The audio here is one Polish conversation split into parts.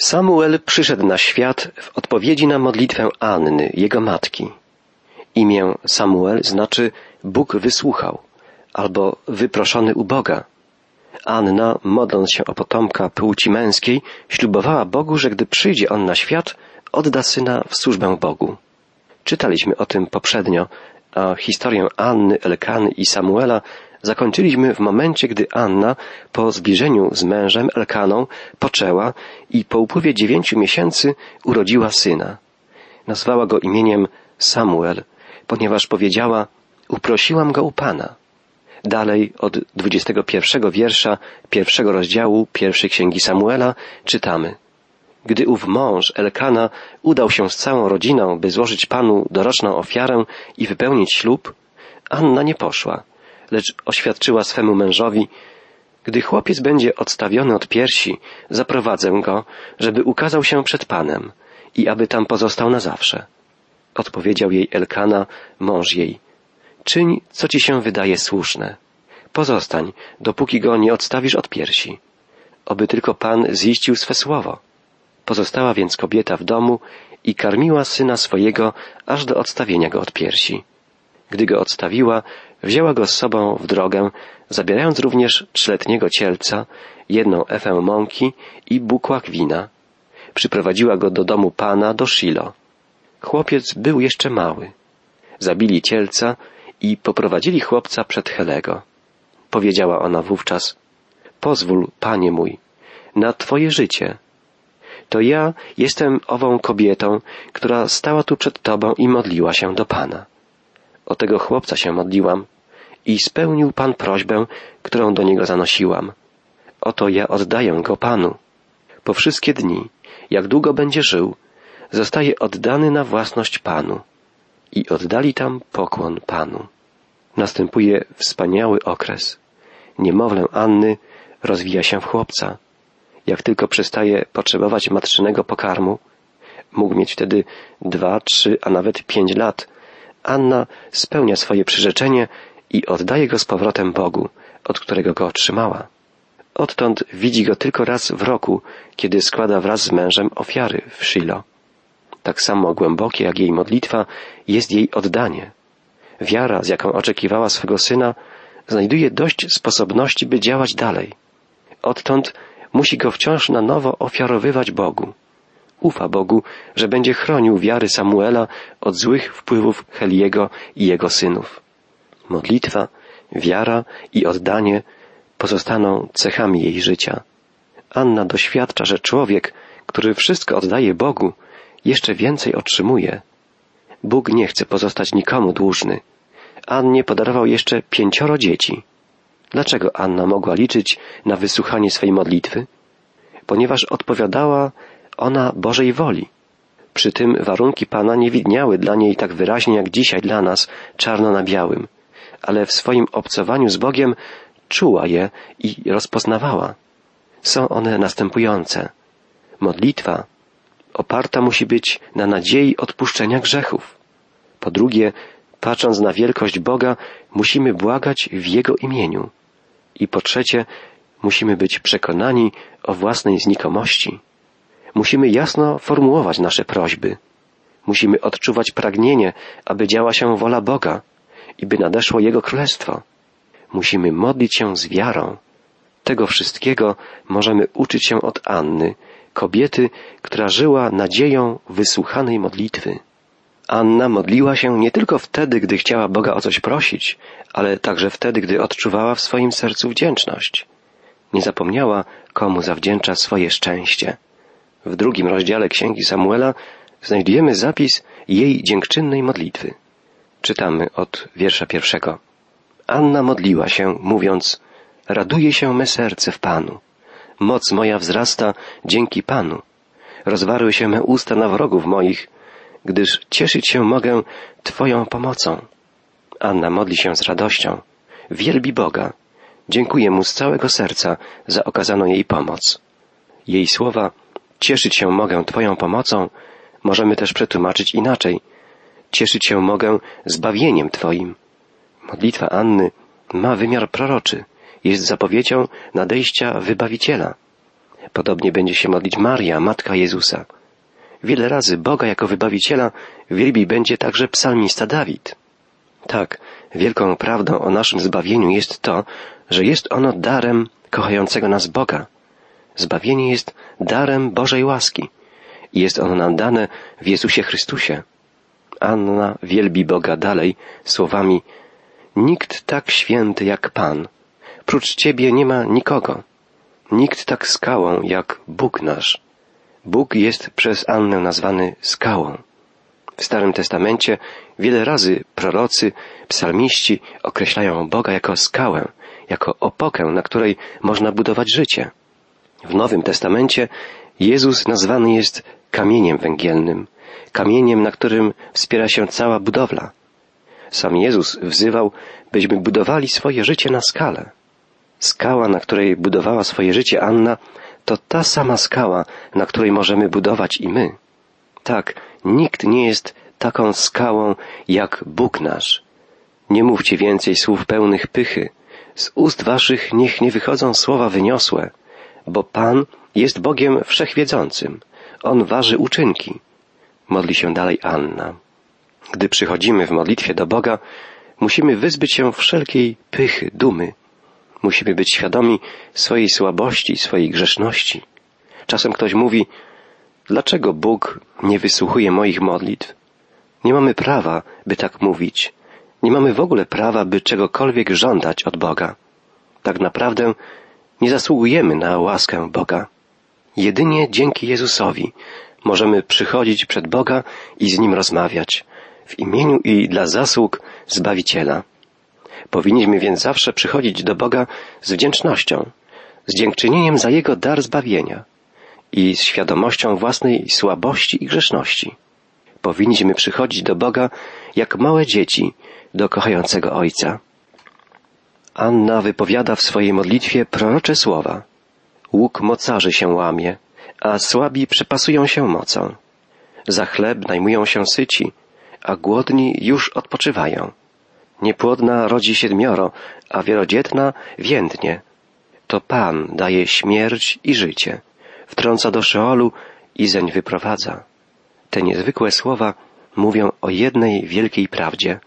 Samuel przyszedł na świat w odpowiedzi na modlitwę Anny, jego matki. Imię Samuel znaczy Bóg wysłuchał albo wyproszony u Boga. Anna, modląc się o potomka płci męskiej, ślubowała Bogu, że gdy przyjdzie on na świat, odda syna w służbę Bogu. Czytaliśmy o tym poprzednio, a historię Anny, Elkany i Samuela zakończyliśmy w momencie, gdy Anna po zbliżeniu z mężem Elkaną poczęła i po upływie dziewięciu miesięcy urodziła syna. Nazwała go imieniem Samuel, ponieważ powiedziała, uprosiłam go u Pana. Dalej od 21 wiersza pierwszego rozdziału pierwszej księgi Samuela czytamy. Gdy ów mąż Elkana udał się z całą rodziną, by złożyć Panu doroczną ofiarę i wypełnić ślub, Anna nie poszła, lecz oświadczyła swemu mężowi, gdy chłopiec będzie odstawiony od piersi, zaprowadzę go, żeby ukazał się przed Panem i aby tam pozostał na zawsze. Odpowiedział jej Elkana, mąż jej, czyń, co ci się wydaje słuszne. Pozostań, dopóki go nie odstawisz od piersi. Oby tylko Pan ziścił swe słowo. Pozostała więc kobieta w domu i karmiła syna swojego aż do odstawienia go od piersi. Gdy go odstawiła, wzięła go z sobą w drogę, zabierając również trzyletniego cielca, jedną efę mąki i bukłak wina. Przyprowadziła go do domu pana, do Shilo. Chłopiec był jeszcze mały. Zabili cielca i poprowadzili chłopca przed Helego. Powiedziała ona wówczas, pozwól, panie mój, na twoje życie. To ja jestem ową kobietą, która stała tu przed tobą i modliła się do pana. O tego chłopca się modliłam i spełnił pan prośbę, którą do niego zanosiłam. Oto ja oddaję go panu. Po wszystkie dni, jak długo będzie żył, zostaje oddany na własność panu. I oddali tam pokłon panu. Następuje wspaniały okres. Niemowlę Anny rozwija się w chłopca. Jak tylko przestaje potrzebować matczynego pokarmu, mógł mieć wtedy dwa, trzy, a nawet pięć lat, Anna spełnia swoje przyrzeczenie i oddaje go z powrotem Bogu, od którego go otrzymała. Odtąd widzi go tylko raz w roku, kiedy składa wraz z mężem ofiary w Shilo. Tak samo głębokie jak jej modlitwa jest jej oddanie. Wiara, z jaką oczekiwała swego syna, znajduje dość sposobności, by działać dalej. Odtąd musi go wciąż na nowo ofiarowywać Bogu. Ufa Bogu, że będzie chronił wiary Samuela od złych wpływów Heliego i jego synów. Modlitwa, wiara i oddanie pozostaną cechami jej życia. Anna doświadcza, że człowiek, który wszystko oddaje Bogu, jeszcze więcej otrzymuje. Bóg nie chce pozostać nikomu dłużny. Annie podarował jeszcze pięcioro dzieci. Dlaczego Anna mogła liczyć na wysłuchanie swej modlitwy? Ponieważ odpowiadała ona Bożej woli. Przy tym warunki Pana nie widniały dla niej tak wyraźnie jak dzisiaj dla nas, czarno na białym, ale w swoim obcowaniu z Bogiem czuła je i rozpoznawała. Są one następujące. Modlitwa oparta musi być na nadziei odpuszczenia grzechów. Po drugie, patrząc na wielkość Boga, musimy błagać w Jego imieniu. I po trzecie, musimy być przekonani o własnej znikomości. Musimy jasno formułować nasze prośby. Musimy odczuwać pragnienie, aby działa się wola Boga i by nadeszło Jego Królestwo. Musimy modlić się z wiarą. Tego wszystkiego możemy uczyć się od Anny, kobiety, która żyła nadzieją wysłuchanej modlitwy. Anna modliła się nie tylko wtedy, gdy chciała Boga o coś prosić, ale także wtedy, gdy odczuwała w swoim sercu wdzięczność. Nie zapomniała, komu zawdzięcza swoje szczęście. W drugim rozdziale Księgi Samuela znajdujemy zapis jej dziękczynnej modlitwy. Czytamy od wiersza pierwszego. Anna modliła się, mówiąc, raduje się me serce w Panu. Moc moja wzrasta dzięki Panu. Rozwarły się me usta na wrogów moich, gdyż cieszyć się mogę Twoją pomocą. Anna modli się z radością, wielbi Boga, dziękuję Mu z całego serca za okazaną jej pomoc. Jej słowa cieszyć się mogę Twoją pomocą możemy też przetłumaczyć inaczej. Cieszyć się mogę zbawieniem Twoim. Modlitwa Anny ma wymiar proroczy, jest zapowiedzią nadejścia Wybawiciela. Podobnie będzie się modlić Maria, matka Jezusa. Wiele razy Boga jako wybawiciela wielbi będzie także psalmista Dawid. Tak, wielką prawdą o naszym zbawieniu jest to, że jest ono darem kochającego nas Boga. Zbawienie jest darem Bożej łaski i jest ono nam dane w Jezusie Chrystusie. Anna wielbi Boga dalej słowami Nikt tak święty jak Pan. Prócz Ciebie nie ma nikogo. Nikt tak skałą jak Bóg nasz. Bóg jest przez Annę nazwany skałą. W Starym Testamencie wiele razy prorocy, psalmiści określają Boga jako skałę, jako opokę, na której można budować życie. W Nowym Testamencie Jezus nazwany jest kamieniem węgielnym, kamieniem, na którym wspiera się cała budowla. Sam Jezus wzywał, byśmy budowali swoje życie na skalę. Skała, na której budowała swoje życie Anna, to ta sama skała, na której możemy budować i my. Tak, nikt nie jest taką skałą jak Bóg nasz. Nie mówcie więcej słów pełnych pychy. Z ust waszych niech nie wychodzą słowa wyniosłe, bo Pan jest Bogiem wszechwiedzącym. On waży uczynki. Modli się dalej Anna. Gdy przychodzimy w modlitwie do Boga, musimy wyzbyć się wszelkiej pychy, dumy. Musimy być świadomi swojej słabości, swojej grzeszności. Czasem ktoś mówi, dlaczego Bóg nie wysłuchuje moich modlitw? Nie mamy prawa, by tak mówić. Nie mamy w ogóle prawa, by czegokolwiek żądać od Boga. Tak naprawdę nie zasługujemy na łaskę Boga. Jedynie dzięki Jezusowi możemy przychodzić przed Boga i z Nim rozmawiać w imieniu i dla zasług Zbawiciela. Powinniśmy więc zawsze przychodzić do Boga z wdzięcznością, z dziękczynieniem za Jego dar zbawienia i z świadomością własnej słabości i grzeszności. Powinniśmy przychodzić do Boga jak małe dzieci do kochającego Ojca. Anna wypowiada w swojej modlitwie prorocze słowa. Łuk mocarzy się łamie, a słabi przepasują się mocą. Za chleb najmują się syci, a głodni już odpoczywają. Niepłodna rodzi siedmioro, a wielodzietna więdnie. To Pan daje śmierć i życie, wtrąca do Szeolu i zeń wyprowadza. Te niezwykłe słowa mówią o jednej wielkiej prawdzie.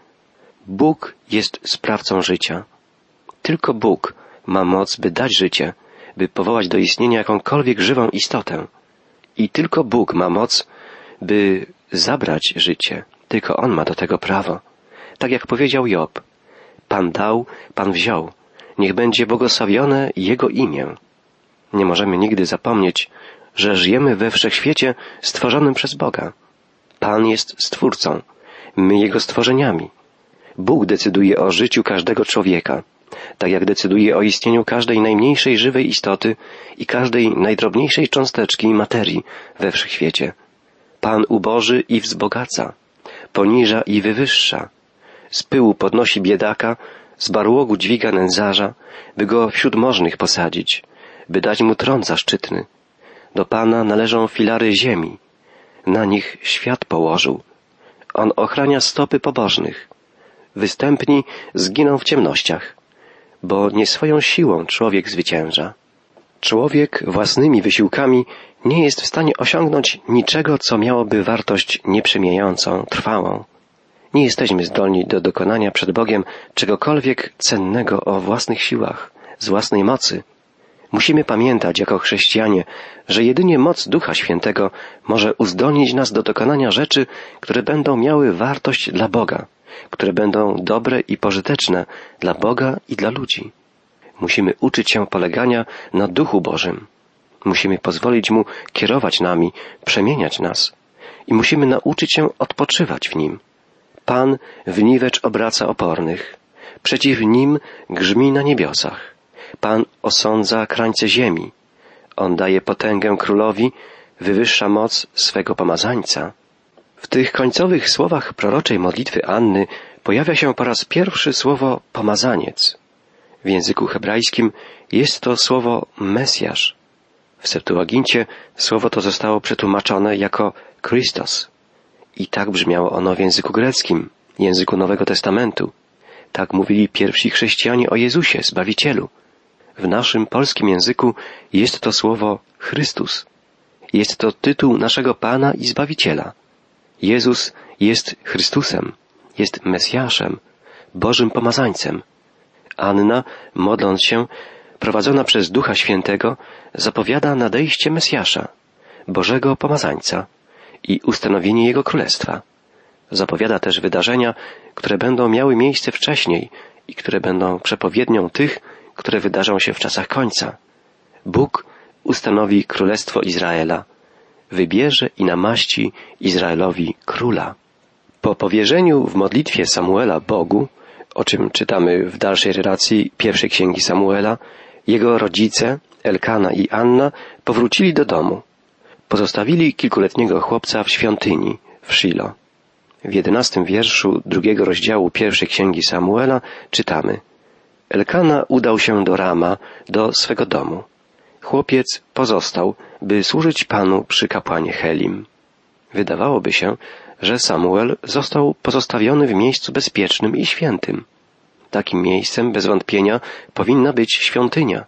Bóg jest sprawcą życia. Tylko Bóg ma moc, by dać życie, by powołać do istnienia jakąkolwiek żywą istotę. I tylko Bóg ma moc, by zabrać życie. Tylko On ma do tego prawo. Tak jak powiedział Job. Pan dał, Pan wziął. Niech będzie błogosławione Jego imię. Nie możemy nigdy zapomnieć, że żyjemy we wszechświecie stworzonym przez Boga. Pan jest Stwórcą, my Jego stworzeniami. Bóg decyduje o życiu każdego człowieka, tak jak decyduje o istnieniu każdej najmniejszej żywej istoty i każdej najdrobniejszej cząsteczki materii we wszechświecie. Pan uboży i wzbogaca, poniża i wywyższa, z pyłu podnosi biedaka, z barłogu dźwiga nędzarza, by go wśród możnych posadzić, by dać mu tron zaszczytny. Do Pana należą filary ziemi, na nich świat położył. On ochrania stopy pobożnych. Występni zginą w ciemnościach, bo nie swoją siłą człowiek zwycięża. Człowiek własnymi wysiłkami nie jest w stanie osiągnąć niczego, co miałoby wartość nieprzemijającą, trwałą. Nie jesteśmy zdolni do dokonania przed Bogiem czegokolwiek cennego o własnych siłach, z własnej mocy. Musimy pamiętać jako chrześcijanie, że jedynie moc Ducha Świętego może uzdolnić nas do dokonania rzeczy, które będą miały wartość dla Boga, które będą dobre i pożyteczne dla Boga i dla ludzi. Musimy uczyć się polegania na Duchu Bożym. Musimy pozwolić Mu kierować nami, przemieniać nas. I musimy nauczyć się odpoczywać w Nim. Pan w niwecz obraca opornych. Przeciw Nim grzmi na niebiosach. Pan osądza krańce ziemi. On daje potęgę królowi, wywyższa moc swego pomazańca. W tych końcowych słowach proroczej modlitwy Anny pojawia się po raz pierwszy słowo pomazaniec. W języku hebrajskim jest to słowo Mesjasz. W Septuagincie słowo to zostało przetłumaczone jako Christos. I tak brzmiało ono w języku greckim, języku Nowego Testamentu. Tak mówili pierwsi chrześcijanie o Jezusie, Zbawicielu. W naszym polskim języku jest to słowo Chrystus. Jest to tytuł naszego Pana i Zbawiciela. Jezus jest Chrystusem, jest Mesjaszem, Bożym Pomazańcem. Anna, modląc się, prowadzona przez Ducha Świętego, zapowiada nadejście Mesjasza, Bożego Pomazańca i ustanowienie Jego Królestwa. Zapowiada też wydarzenia, które będą miały miejsce wcześniej i które będą przepowiednią tych, które wydarzą się w czasach końca. Bóg ustanowi Królestwo Izraela, wybierze i namaści Izraelowi króla. Po powierzeniu w modlitwie Samuela Bogu, o czym czytamy w dalszej relacji pierwszej księgi Samuela, jego rodzice, Elkana i Anna, powrócili do domu. Pozostawili kilkuletniego chłopca w świątyni w Shilo. W jedenastym wierszu drugiego rozdziału pierwszej księgi Samuela czytamy Elkana udał się do Rama, do swego domu. Chłopiec pozostał, by służyć Panu przy kapłanie Helim. Wydawałoby się, że Samuel został pozostawiony w miejscu bezpiecznym i świętym. Takim miejscem bez wątpienia powinna być świątynia.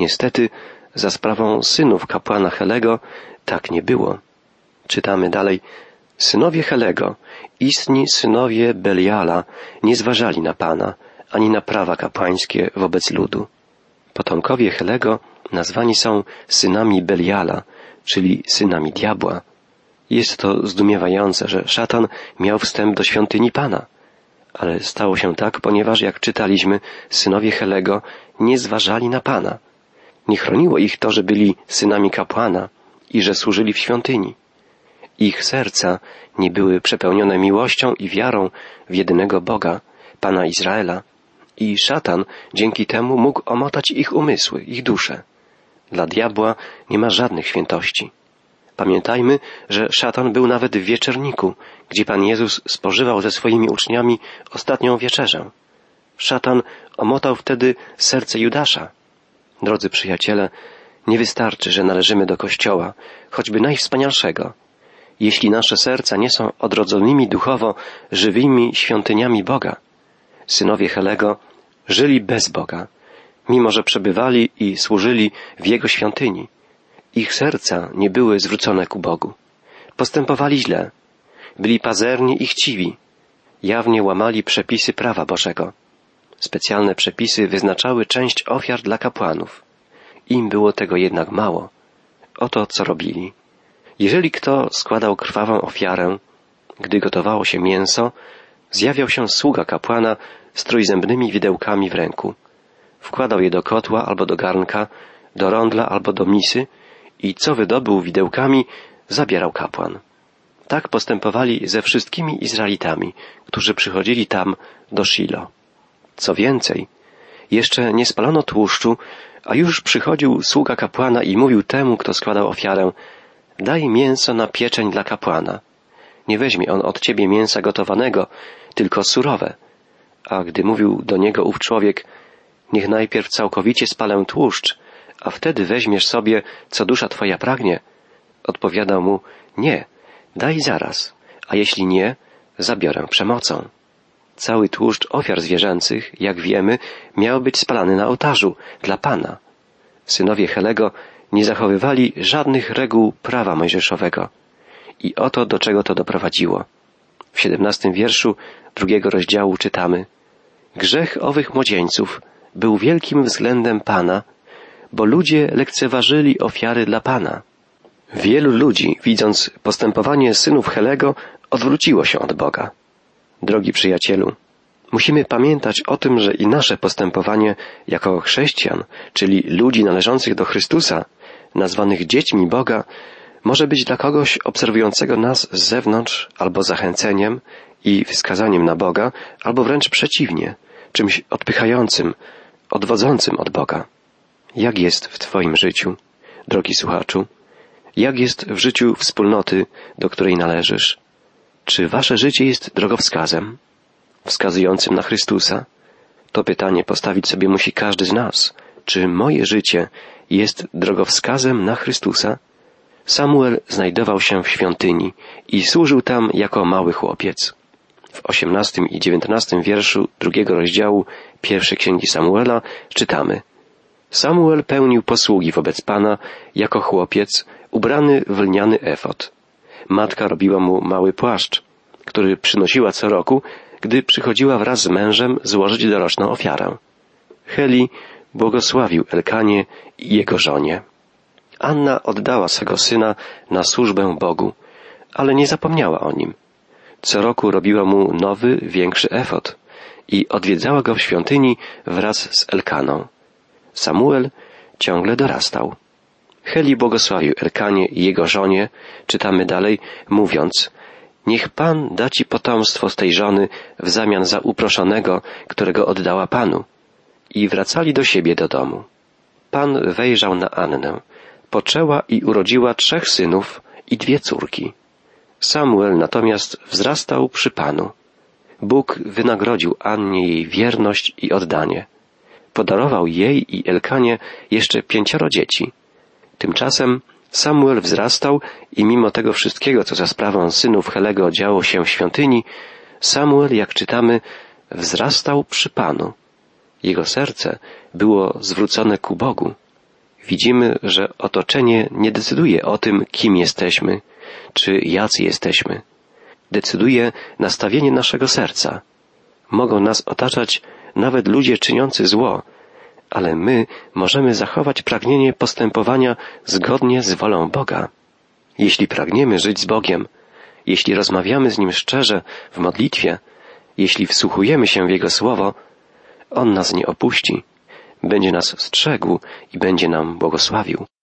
Niestety, za sprawą synów kapłana Helego tak nie było. Czytamy dalej, synowie Helego, istni synowie Beliala nie zważali na Pana, ani na prawa kapłańskie wobec ludu. Potomkowie Helego nazwani są synami Beliala, czyli synami diabła. Jest to zdumiewające, że szatan miał wstęp do świątyni Pana. Ale stało się tak, ponieważ, jak czytaliśmy, synowie Helego nie zważali na Pana. Nie chroniło ich to, że byli synami kapłana i że służyli w świątyni. Ich serca nie były przepełnione miłością i wiarą w jedynego Boga, Pana Izraela, i szatan dzięki temu mógł omotać ich umysły, ich dusze. Dla diabła nie ma żadnych świętości. Pamiętajmy, że szatan był nawet w wieczerniku, gdzie Pan Jezus spożywał ze swoimi uczniami ostatnią wieczerzę. Szatan omotał wtedy serce Judasza. Drodzy przyjaciele, nie wystarczy, że należymy do Kościoła, choćby najwspanialszego. Jeśli nasze serca nie są odrodzonymi duchowo, żywymi świątyniami Boga. Synowie Helego żyli bez Boga, mimo że przebywali i służyli w Jego świątyni. Ich serca nie były zwrócone ku Bogu. Postępowali źle, byli pazerni i chciwi, jawnie łamali przepisy prawa Bożego. Specjalne przepisy wyznaczały część ofiar dla kapłanów. Im było tego jednak mało. Oto co robili. Jeżeli kto składał krwawą ofiarę, gdy gotowało się mięso, zjawiał się sługa kapłana z trójzębnymi widełkami w ręku. Wkładał je do kotła albo do garnka, do rondla albo do misy i co wydobył widełkami, zabierał kapłan. Tak postępowali ze wszystkimi Izraelitami, którzy przychodzili tam do Shilo. Co więcej, jeszcze nie spalono tłuszczu, a już przychodził sługa kapłana i mówił temu, kto składał ofiarę, daj mięso na pieczeń dla kapłana. Nie weźmie on od ciebie mięsa gotowanego, tylko surowe. A gdy mówił do niego ów człowiek, niech najpierw całkowicie spalę tłuszcz, a wtedy weźmiesz sobie, co dusza twoja pragnie, odpowiadał mu, nie, daj zaraz, a jeśli nie, zabiorę przemocą. Cały tłuszcz ofiar zwierzęcych, jak wiemy, miał być spalany na ołtarzu dla Pana. Synowie Helego nie zachowywali żadnych reguł prawa mojżeszowego. I oto do czego to doprowadziło. W siedemnastym wierszu drugiego rozdziału czytamy Grzech owych młodzieńców był wielkim względem Pana, bo ludzie lekceważyli ofiary dla Pana. Wielu ludzi, widząc postępowanie synów Helego, odwróciło się od Boga. Drogi przyjacielu, musimy pamiętać o tym, że i nasze postępowanie jako chrześcijan, czyli ludzi należących do Chrystusa, nazwanych dziećmi Boga, może być dla kogoś obserwującego nas z zewnątrz albo zachęceniem i wskazaniem na Boga, albo wręcz przeciwnie, czymś odpychającym, odwodzącym od Boga. Jak jest w Twoim życiu, drogi słuchaczu? Jak jest w życiu wspólnoty, do której należysz? Czy Wasze życie jest drogowskazem, wskazującym na Chrystusa? To pytanie postawić sobie musi każdy z nas. Czy moje życie jest drogowskazem na Chrystusa? Samuel znajdował się w świątyni i służył tam jako mały chłopiec. W osiemnastym i dziewiętnastym wierszu drugiego rozdziału pierwszej księgi Samuela czytamy Samuel pełnił posługi wobec Pana jako chłopiec ubrany w lniany efot. Matka robiła mu mały płaszcz, który przynosiła co roku, gdy przychodziła wraz z mężem złożyć doroczną ofiarę. Heli błogosławił Elkanie i jego żonie. Anna oddała swego syna na służbę Bogu, ale nie zapomniała o nim. Co roku robiła mu nowy, większy efot i odwiedzała go w świątyni wraz z Elkaną. Samuel ciągle dorastał. Heli błogosławił Elkanie i jego żonie, czytamy dalej, mówiąc, Niech Pan da ci potomstwo z tej żony w zamian za uproszonego, którego oddała Panu. I wracali do siebie do domu. Pan wejrzał na Annę. Poczęła i urodziła trzech synów i dwie córki. Samuel natomiast wzrastał przy Panu. Bóg wynagrodził Annie jej wierność i oddanie. Podarował jej i Elkanie jeszcze pięcioro dzieci. Tymczasem Samuel wzrastał i mimo tego wszystkiego, co za sprawą synów Helego działo się w świątyni, Samuel, jak czytamy, wzrastał przy Panu. Jego serce było zwrócone ku Bogu. Widzimy, że otoczenie nie decyduje o tym, kim jesteśmy, czy jacy jesteśmy. Decyduje nastawienie naszego serca. Mogą nas otaczać nawet ludzie czyniący zło, ale my możemy zachować pragnienie postępowania zgodnie z wolą Boga. Jeśli pragniemy żyć z Bogiem, jeśli rozmawiamy z Nim szczerze w modlitwie, jeśli wsłuchujemy się w Jego słowo, On nas nie opuści, będzie nas strzegł i będzie nam błogosławił.